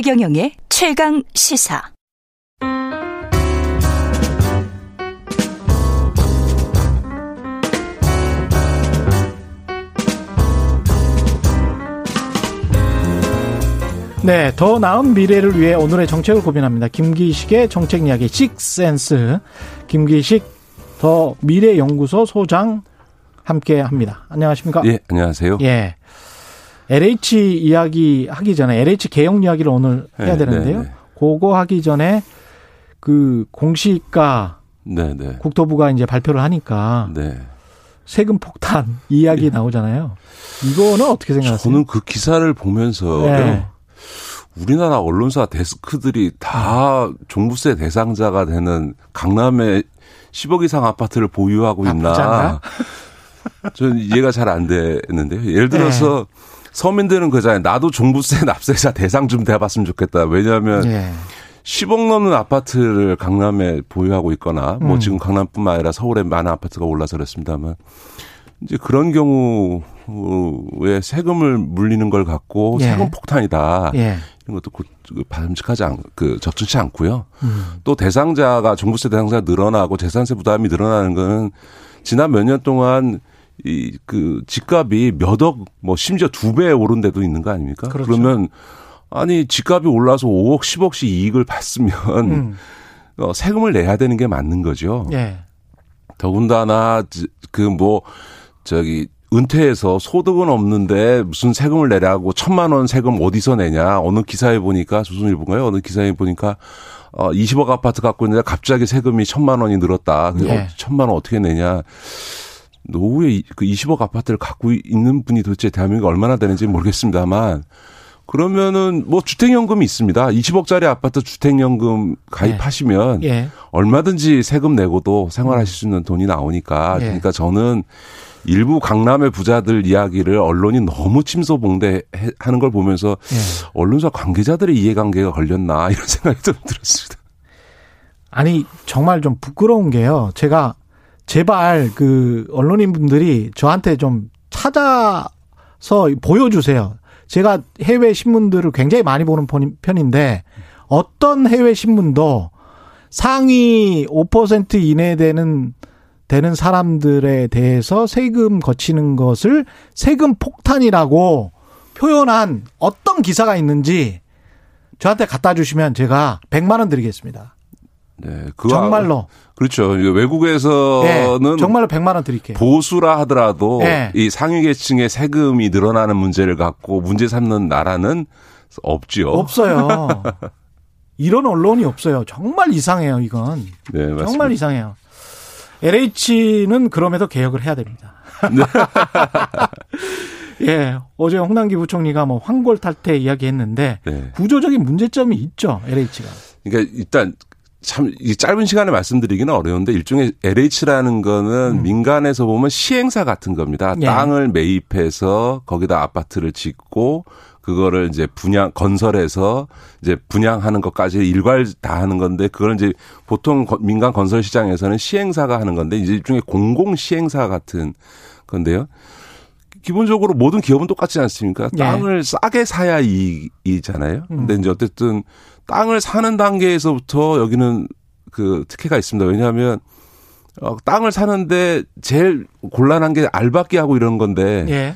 최경영의 최강 시사. 네, 더 나은 미래를 위해 오늘의 정책을 고민합니다. 김기식의 정책 이야기 식센스. 김기식 더 미래연구소 소장 함께 합니다. 안녕하십니까? 예, 안녕하세요. 예. LH 이야기 하기 전에 LH 개혁 이야기를 오늘 해야 네, 되는데요. 네, 네. 그거 하기 전에 그 공시가 네, 네. 국토부가 이제 발표를 하니까 네. 세금 폭탄 이야기 나오잖아요. 이거는 어떻게 생각하세요? 저는 그 기사를 보면서 네. 우리나라 언론사 데스크들이 다 종부세 대상자가 되는 강남에 10억 이상 아파트를 보유하고 나쁘지 있나? 저는 이해가 잘 안 되는데요. 예를 들어서 네. 서민들은 그잖아요. 나도 종부세 납세자 대상 좀 돼봤으면 좋겠다. 왜냐하면 예. 10억 넘는 아파트를 강남에 보유하고 있거나 뭐 음. 지금 강남뿐만 아니라 서울에 많은 아파트가 올라서 그렇습니다만 이제 그런 경우에 세금을 물리는 걸 갖고 예. 세금 폭탄이다. 예. 이런 것도 고- 그 바람직하지 않, 그 적절치 않고요. 음. 또 대상자가 종부세 대상자가 늘어나고 재산세 부담이 늘어나는 거는 지난 몇 년 동안 이 그 집값이 몇 억 뭐 심지어 두 배 오른 데도 있는 거 아닙니까? 그렇죠. 그러면 아니 집값이 올라서 5억 10억씩 이익을 봤으면 음. 어, 세금을 내야 되는 게 맞는 거죠. 예. 더군다나 그 뭐 저기 은퇴해서 소득은 없는데 무슨 세금을 내라고 천만 원 세금 어디서 내냐 어느 기사에 보니까 조선일보인가요 어느 기사에 보니까 어 20억 아파트 갖고 있는데 갑자기 세금이 천만 원이 늘었다 예. 어, 천만 원 어떻게 내냐 노후에 이- 그 20억 아파트를 갖고 있는 분이 도대체 대한민국에 얼마나 되는지 모르겠습니다만 그러면은 뭐 주택연금이 있습니다 20억짜리 아파트 주택연금 가입하시면 예. 얼마든지 세금 내고도 생활하실 수 있는 돈이 나오니까 예. 그러니까 저는 일부 강남의 부자들 이야기를 언론이 너무 침소봉대하는 걸 보면서 예. 언론사 관계자들의 이해관계가 걸렸나 이런 생각이 좀 들었습니다. 아니 정말 좀 부끄러운 게요. 제가 제발 그 언론인 분들이 저한테 좀 찾아서 보여주세요. 제가 해외 신문들을 굉장히 많이 보는 편- 편인데 어떤 해외 신문도 상위 5% 이내 되는 되는 사람들에 대해서 세금 거치는 것을 세금 폭탄이라고 표현한 어떤 기사가 있는지 저한테 갖다 주시면 제가 100만 원 드리겠습니다. 네, 그거 정말로. 그렇죠. 외국에서는 예, 정말로 100만 원 드릴게요. 보수라 하더라도 예. 이 상위 계층의 세금이 늘어나는 문제를 갖고 문제 삼는 나라는 없지요. 없어요. 이런 언론이 없어요. 정말 이상해요, 이건. 네, 맞습니다. 정말 이상해요. LH는 그럼에도 개혁을 해야 됩니다. 네. 예, 어제 홍남기 부총리가 뭐 황골 탈퇴 이야기했는데 네. 구조적인 문제점이 있죠, LH가. 그러니까 일단 참 이 짧은 시간에 말씀드리기는 어려운데 일종의 LH라는 거는 민간에서 보면 시행사 같은 겁니다. 음. 예. 땅을 매입해서 거기다 아파트를 짓고 그거를 이제 분양 건설해서 이제 분양하는 것까지 일괄 다 하는 건데 그걸 이제 보통 거- 민간 건설 시장에서는 시행사가 하는 건데 이제 일종의 공공 시행사 같은 건데요. 기본적으로 모든 기업은 똑같지 않습니까? 예. 땅을 싸게 사야 이익이잖아요. 근데 이제 어쨌든 땅을 사는 단계에서부터 여기는 그 특혜가 있습니다. 왜냐하면 어, 땅을 사는데 제일 곤란한 게 알박기 하고 이런 건데 예.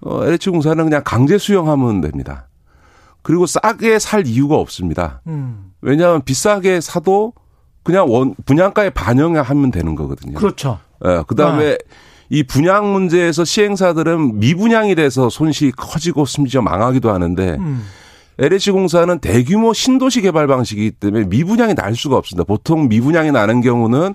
어, LH 공사는 그냥 강제 수용하면 됩니다. 그리고 싸게 살 이유가 없습니다. 음. 왜냐하면 비싸게 사도 그냥 원 분양가에 반영하면 되는 거거든요. 그렇죠. 예, 그다음에 이 분양 문제에서 시행사들은 미분양이 돼서 손실이 커지고 심지어 망하기도 하는데 음. LH공사는 대규모 신도시 개발 방식이기 때문에 미분양이 날 수가 없습니다. 보통 미분양이 나는 경우는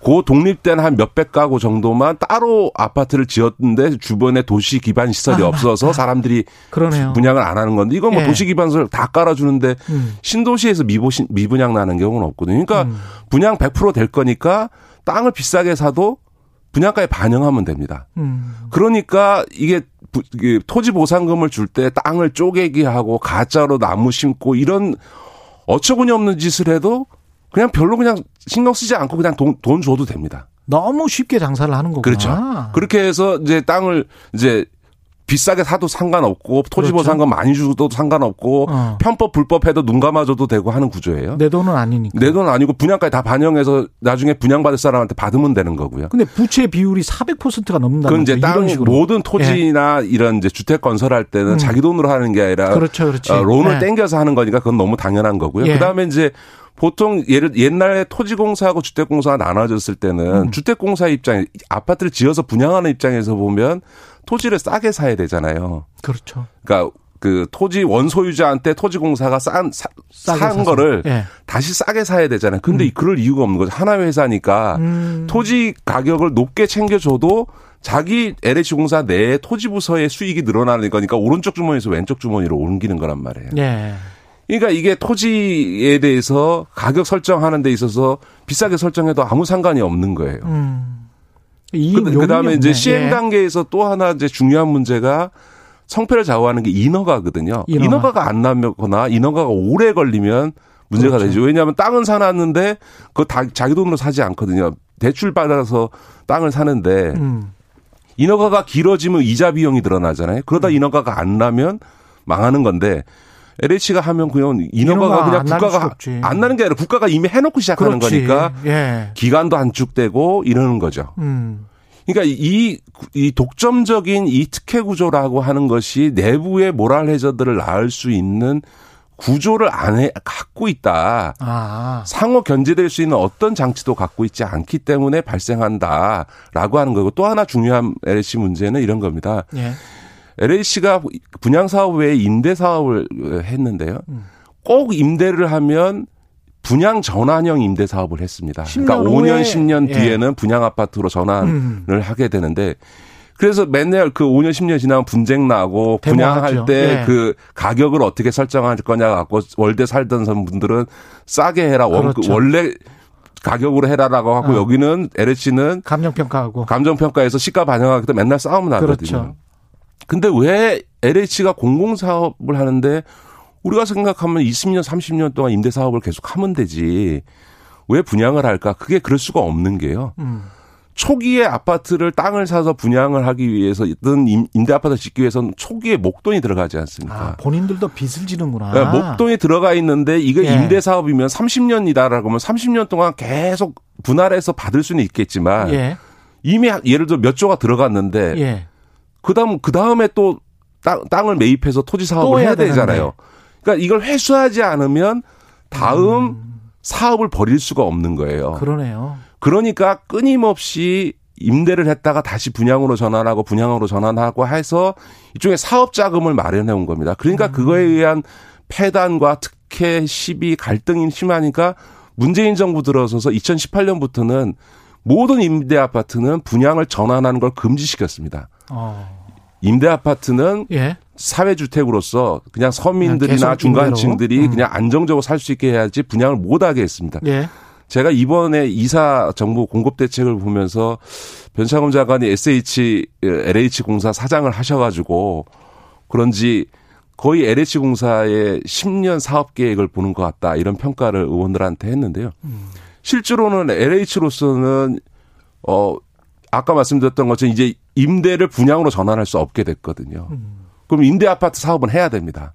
고 독립된 한 몇백 가구 정도만 따로 아파트를 지었는데 주변에 도시 기반 시설이 아, 없어서 사람들이 그러네요. 분양을 안 하는 건데 이건 뭐 예. 도시 기반 시설 다 깔아주는데 음. 신도시에서 미보신, 미분양 나는 경우는 없거든요. 그러니까 음. 분양 100%될 거니까 땅을 비싸게 사도 분양가에 반영하면 됩니다. 음. 그러니까 이게 토지 보상금을 줄 때 땅을 쪼개기 하고 가짜로 나무 심고 이런 어처구니 없는 짓을 해도 그냥 별로 그냥 신경 쓰지 않고 그냥 돈, 돈 줘도 됩니다. 너무 쉽게 장사를 하는 거구나. 그렇죠. 그렇게 해서 이제 땅을 이제 비싸게 사도 상관없고 토지 그렇죠. 보상금 많이 주도 상관없고 어. 편법 불법해도 눈 감아줘도 되고 하는 구조예요. 내 돈은 아니니까. 내 돈 아니고 분양까지 다 반영해서 나중에 분양받을 사람한테 받으면 되는 거고요. 근데 부채 비율이 400%가 넘는다는 그건 이제 식으로. 모든 토지나 이런 이제 주택 건설할 때는 음. 자기 돈으로 하는 게 아니라 그렇죠, 그렇지. 어, 론을 네. 땡겨서 하는 거니까 그건 너무 당연한 거고요. 예. 그다음에 이제 보통 예를 옛날에 토지공사하고 주택공사가 나눠졌을 때는 음. 주택공사 입장 아파트를 지어서 분양하는 입장에서 보면 토지를 싸게 사야 되잖아요. 그렇죠. 그러니까 그 토지 원소유자한테 토지공사가 싼 사, 사서. 거를 예. 다시 싸게 사야 되잖아요. 근데 그럴 이유가 없는 거죠. 하나 회사니까 음. 토지 가격을 높게 챙겨줘도 자기 LH공사 내 토지 부서의 수익이 늘어나는 거니까 오른쪽 주머니에서 왼쪽 주머니로 옮기는 거란 말이에요. 예. 그러니까 이게 토지에 대해서 가격 설정하는 데 있어서 비싸게 설정해도 아무 상관이 없는 거예요. 음. 이 그, 다음에 이제 없네. 시행 예. 단계에서 또 하나 이제 중요한 문제가 성패를 좌우하는 게 인허가거든요. 인허가. 인허가. 안 나거나 인허가가 오래 걸리면 문제가 그렇죠. 되죠. 왜냐하면 땅은 사놨는데 그거 다 자기 돈으로 사지 않거든요. 대출 받아서 땅을 사는데 음. 인허가가 길어지면 이자 비용이 늘어나잖아요. 그러다 음. 인허가가 안 나면 망하는 건데 LH가 하면 그냥 인허가가 인허가 그냥 국가가. 안 나는 게 아니라 국가가 이미 해놓고 시작하는 그렇지. 거니까 예. 기간도 안축되고 이러는 거죠. 음. 그러니까 이, 이 독점적인 이 특혜 구조라고 하는 것이 내부의 모랄 해저들을 낳을 수 있는 구조를 안 해, 갖고 있다. 아. 상호 견제될 수 있는 어떤 장치도 갖고 있지 않기 때문에 발생한다라고 하는 거고 또 하나 중요한 LH 문제는 이런 겁니다. 예. LH가 분양 사업 외에 임대 사업을 했는데요. 음. 꼭 임대를 하면 분양 전환형 임대 사업을 했습니다. 10년 그러니까 후에 5년, 10년 예. 뒤에는 분양 아파트로 전환을 음. 하게 되는데 그래서 맨날 그 5년, 10년 지나면 분쟁 나고 분양할 데모하죠. 때 예. 그 가격을 어떻게 설정할 거냐 갖고 월대 살던 분들은 싸게 해라. 원- 그렇죠. 원래 가격으로 해라라고 하고 어. 여기는 LH는 감정 평가하고. 감정평가에서 시가 반영하기 때문에 맨날 싸움 나거든요. 그렇죠. 근데 왜 LH가 공공사업을 하는데 우리가 생각하면 20년, 30년 동안 임대사업을 계속 하면 되지. 왜 분양을 할까? 그게 그럴 수가 없는 게요. 음. 초기에 아파트를 땅을 사서 분양을 하기 위해서든 임- 임대 아파트를 짓기 위해서는 초기에 목돈이 들어가지 않습니까? 아, 본인들도 빚을 지는구나. 네, 목돈이 들어가 있는데 이게 예. 임대 사업이면 30년이다라고 하면 30년 동안 계속 분할해서 받을 수는 있겠지만 예. 이미 예를 들어 몇 조가 들어갔는데 예. 그다음 그 다음에 또 땅, 땅을 매입해서 토지 또 사업을 해야 해야 되잖아요. 그러니까 이걸 회수하지 않으면 다음 사업을 벌일 수가 없는 거예요. 음. 그러네요. 그러니까 끊임없이 임대를 했다가 다시 분양으로 전환하고 분양으로 전환하고 해서 이쪽에 사업 자금을 마련해 온 겁니다. 그러니까 음. 그거에 의한 폐단과 특혜, 시비, 갈등이 심하니까 문재인 정부 들어서서 2018년부터는 모든 임대 아파트는 분양을 전환하는 걸 금지시켰습니다. 어. 임대 아파트는 예. 사회주택으로서 그냥 서민들이나 중간층들이? 음. 그냥 안정적으로 살 수 있게 해야지 분양을 못 하게 했습니다. 예. 제가 이번에 이사 정부 공급 대책을 보면서 변창흠 장관이 SH LH 공사 사장을 하셔가지고 그런지 거의 LH 공사의 10년 사업 계획을 보는 것 같다 이런 평가를 의원들한테 했는데요. 실제로는 LH로서는 어 아까 말씀드렸던 것처럼 이제 임대를 분양으로 전환할 수 없게 됐거든요. 그럼 임대 아파트 사업은 해야 됩니다.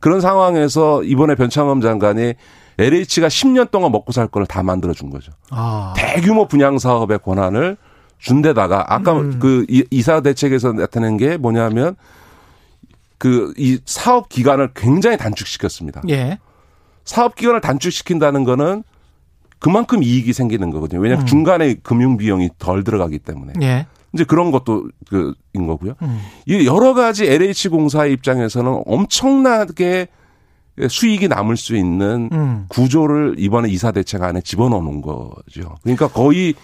그런 상황에서 이번에 변창흠 장관이 LH가 10년 동안 먹고 살 거를 다 만들어 준 거죠. 아. 대규모 분양 사업의 권한을 준 데다가 아까 음. 그 이- 이사 대책에서 나타낸 게 뭐냐면 그 이 사업 기간을 굉장히 단축시켰습니다. 예. 사업 기간을 단축시킨다는 거는 그만큼 이익이 생기는 거거든요. 왜냐하면 음. 중간에 금융 비용이 덜 들어가기 때문에. 예. 이제 그런 것도 그인 거고요. 음. 이 여러 가지 LH 공사의 입장에서는 엄청나게 수익이 남을 수 있는 음. 구조를 이번에 이사 대책 안에 집어넣는 거죠. 그러니까 거의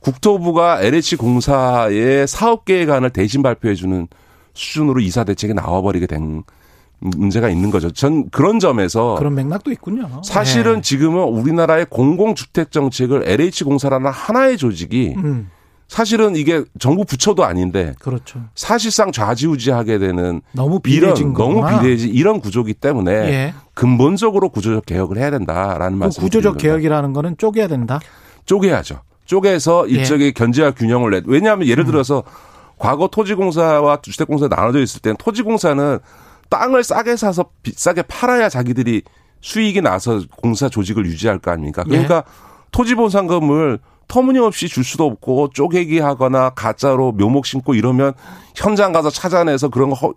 국토부가 LH 공사의 사업 계획안을 대신 발표해 주는 수준으로 이사 대책이 나와버리게 된 문제가 있는 거죠. 전 그런 점에서 그런 맥락도 있군요. 사실은 예. 지금은 우리나라의 공공주택 정책을 LH 공사라는 하나의 조직이 음. 사실은 이게 정부 부처도 아닌데 그렇죠. 사실상 좌지우지하게 되는 너무 비례진 너무. 비례지 이런 구조기 때문에 예. 근본적으로 구조적 개혁을 해야 된다라는 그 말씀. 구조적 개혁이라는 거는 쪼개야 된다. 쪼개야죠. 쪼개서 예. 일적의 견제와 균형을 내. 왜냐하면 예를 들어서 과거 토지공사와 주택공사 나눠져 있을 때는 토지공사는 땅을 싸게 사서 비싸게 팔아야 자기들이 수익이 나서 공사 조직을 유지할 거 아닙니까? 그러니까 예. 토지 보상금을 터무니없이 줄 수도 없고 쪼개기 하거나 가짜로 묘목 심고 이러면 현장 가서 찾아내서 그런 거 허,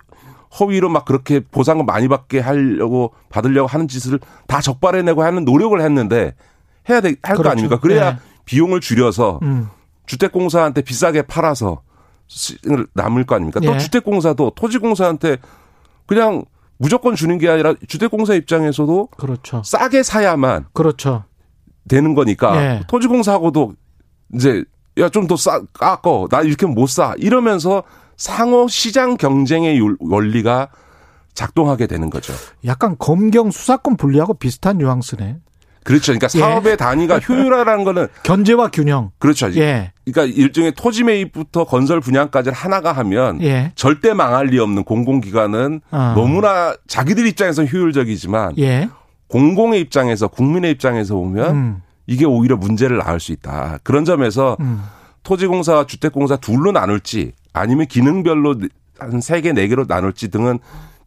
허위로 막 그렇게 보상금 많이 받게 하려고 받으려고 하는 짓을 다 적발해내고 하는 노력을 했는데 해야 될 할거 그렇죠. 아닙니까? 그래야 네. 비용을 줄여서 음. 주택공사한테 비싸게 팔아서 남을 거 아닙니까? 예. 또 주택공사도 토지공사한테 그냥 무조건 주는 게 아니라 주택공사 입장에서도 그렇죠. 싸게 사야만 그렇죠. 되는 거니까 예. 토지공사하고도 이제 야 좀 더 싸 깎어 나 이렇게 못 사 이러면서 상호 시장 경쟁의 원리가 작동하게 되는 거죠. 약간 검경 수사권 분리하고 비슷한 뉘앙스네. 그렇죠. 그러니까 예. 사업의 예. 단위가 효율화라는 거는 견제와 균형. 그렇죠. 예. 그러니까 일종의 토지 매입부터 건설 분양까지 하나가 하면 예. 절대 망할 리 없는 공공기관은 어. 너무나 자기들 입장에서 효율적이지만 예. 공공의 입장에서 국민의 입장에서 보면 음. 이게 오히려 문제를 낳을 수 있다. 그런 점에서 음. 토지공사와 주택공사 둘로 나눌지 아니면 기능별로 한 세 개, 네 개로 나눌지 등은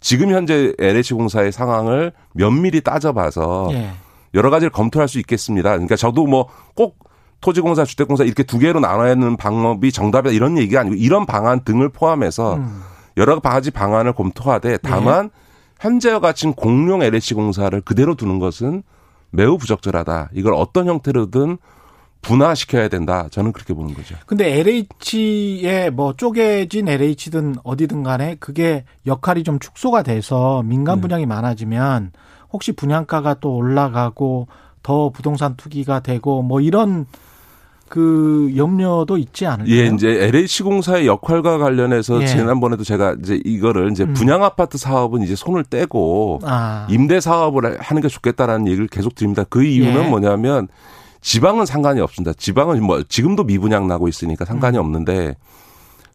지금 현재 LH공사의 상황을 면밀히 따져봐서 예. 여러 가지를 검토할 수 있겠습니다. 그러니까 저도 뭐 꼭 토지공사, 주택공사 이렇게 두 개로 나눠야 하는 방법이 정답이다 이런 얘기가 아니고 이런 방안 등을 포함해서 음. 여러 가지 방안을 검토하되 다만 예. 현재와 같이 공룡 LH 공사를 그대로 두는 것은 매우 부적절하다. 이걸 어떤 형태로든 분화시켜야 된다. 저는 그렇게 보는 거죠. 근데 LH에 뭐 쪼개진 LH든 어디든 간에 그게 역할이 좀 축소가 돼서 민간 네. 분양이 네. 많아지면 혹시 분양가가 또 올라가고 더 부동산 투기가 되고 뭐 이런 그 염려도 있지 않을까요? 예, 이제 LH 공사의 역할과 관련해서 예. 지난번에도 제가 이제 이거를 이제 음. 분양 아파트 사업은 이제 손을 떼고 아. 임대 사업을 하는 게 좋겠다라는 얘기를 계속 드립니다. 그 이유는 예. 뭐냐면 지방은 상관이 없습니다. 지방은 뭐 지금도 미분양 나고 있으니까 상관이 음. 없는데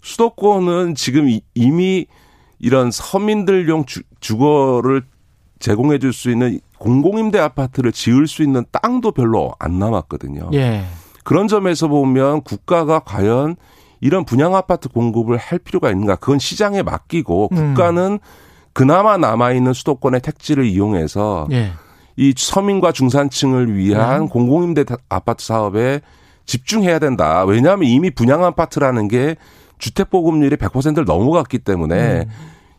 수도권은 지금 이미 이런 서민들용 주, 주거를 제공해 줄 수 있는 공공임대 아파트를 지을 수 있는 땅도 별로 안 남았거든요. 예. 그런 점에서 보면 국가가 과연 이런 분양 아파트 공급을 할 필요가 있는가? 그건 시장에 맡기고 음. 국가는 그나마 남아 있는 수도권의 택지를 이용해서 예. 이 서민과 중산층을 위한 음. 공공임대 아파트 사업에 집중해야 된다. 왜냐하면 이미 분양 아파트라는 게 주택 보급률이 100%를 넘어갔기 때문에 음.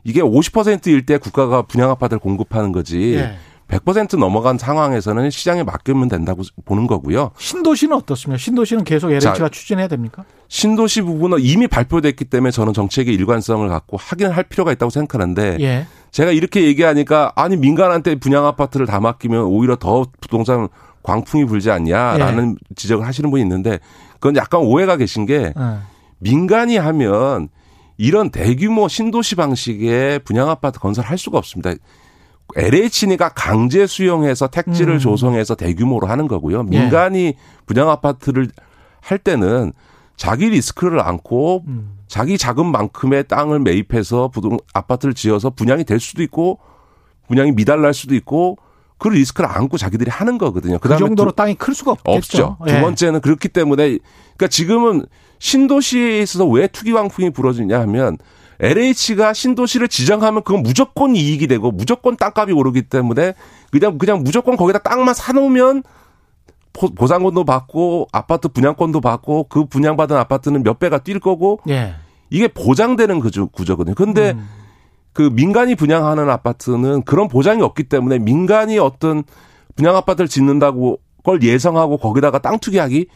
이게 50%일 때 국가가 분양 아파트를 공급하는 거지. 예. 100% 넘어간 상황에서는 시장에 맡기면 된다고 보는 거고요. 신도시는 어떻습니까? 신도시는 계속 LH가 자, 추진해야 됩니까? 신도시 부분은 이미 발표됐기 때문에 저는 정책의 일관성을 갖고 확인할 필요가 있다고 생각하는데 예. 제가 이렇게 얘기하니까 아니 민간한테 분양 아파트를 다 맡기면 오히려 더 부동산 광풍이 불지 않냐라는 예. 지적을 하시는 분이 있는데 그건 약간 오해가 계신 게 예. 민간이 하면 이런 대규모 신도시 방식의 분양 아파트 건설할 수가 없습니다. LH니까 강제 수용해서 택지를 음. 조성해서 대규모로 하는 거고요. 민간이 예. 분양 아파트를 할 때는 자기 리스크를 안고 음. 자기 자금만큼의 땅을 매입해서 부동 아파트를 지어서 분양이 될 수도 있고 분양이 미달날 수도 있고 그 리스크를 안고 자기들이 하는 거거든요. 그 정도로 두, 땅이 클 수가 없겠죠. 없죠. 예. 두 번째는 그렇기 때문에 그러니까 지금은 신도시에 있어서 왜 투기 광풍이 불어지냐 하면 LH가 신도시를 지정하면 그건 무조건 이익이 되고 무조건 땅값이 오르기 때문에 그냥 그냥 무조건 거기다 땅만 사놓으면 보상권도 받고 아파트 분양권도 받고 그 분양받은 아파트는 몇 배가 뛸 거고 예. 이게 보장되는 구조, 구조거든요. 근데 음. 그 민간이 분양하는 아파트는 그런 보장이 없기 때문에 민간이 어떤 분양 아파트를 짓는다고 걸 예상하고 거기다가 땅 투기하기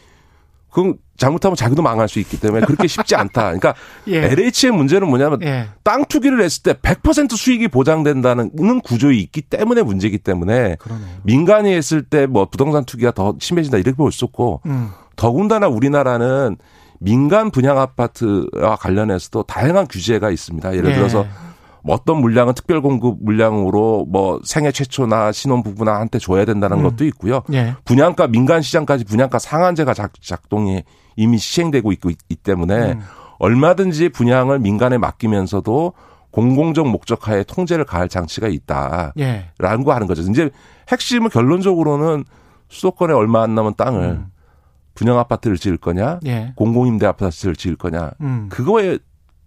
그건 잘못하면 자기도 망할 수 있기 때문에 그렇게 쉽지 않다. 그러니까 예. LH의 문제는 뭐냐면 예. 땅 투기를 했을 때 100% 수익이 보장된다는 구조이 있기 때문에 문제이기 때문에 그러네요. 민간이 했을 때 뭐 부동산 투기가 더 심해진다 이렇게 볼 수 없고 음. 더군다나 우리나라는 민간 분양 아파트와 관련해서도 다양한 규제가 있습니다. 예를 예. 들어서 뭐 어떤 물량은 특별 공급 물량으로 뭐 생애 최초나 신혼 부부나한테 줘야 된다는 음. 것도 있고요. 예. 분양가 민간 시장까지 분양가 상한제가 작, 작동이 이미 시행되고 있고 있기 때문에 음. 얼마든지 분양을 민간에 맡기면서도 공공적 목적하에 통제를 가할 장치가 있다라는 예. 거 하는 거죠. 이제 핵심은 결론적으로는 수도권에 얼마 안 남은 땅을 음. 분양 아파트를 지을 거냐, 예. 공공임대 아파트를 지을 거냐, 음. 그거에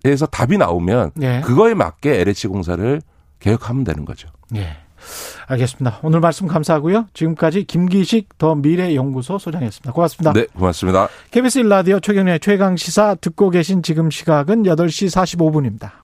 에서 답이 나오면 예. 그거에 맞게 LH 공사를 개혁하면 되는 거죠. 예. 알겠습니다. 오늘 말씀 감사하고요. 지금까지 김기식 더 미래연구소 소장이었습니다. 고맙습니다. 네, 고맙습니다. KBS 1라디오 최경련의 최강 시사 듣고 계신 지금 시각은 8시 45분입니다.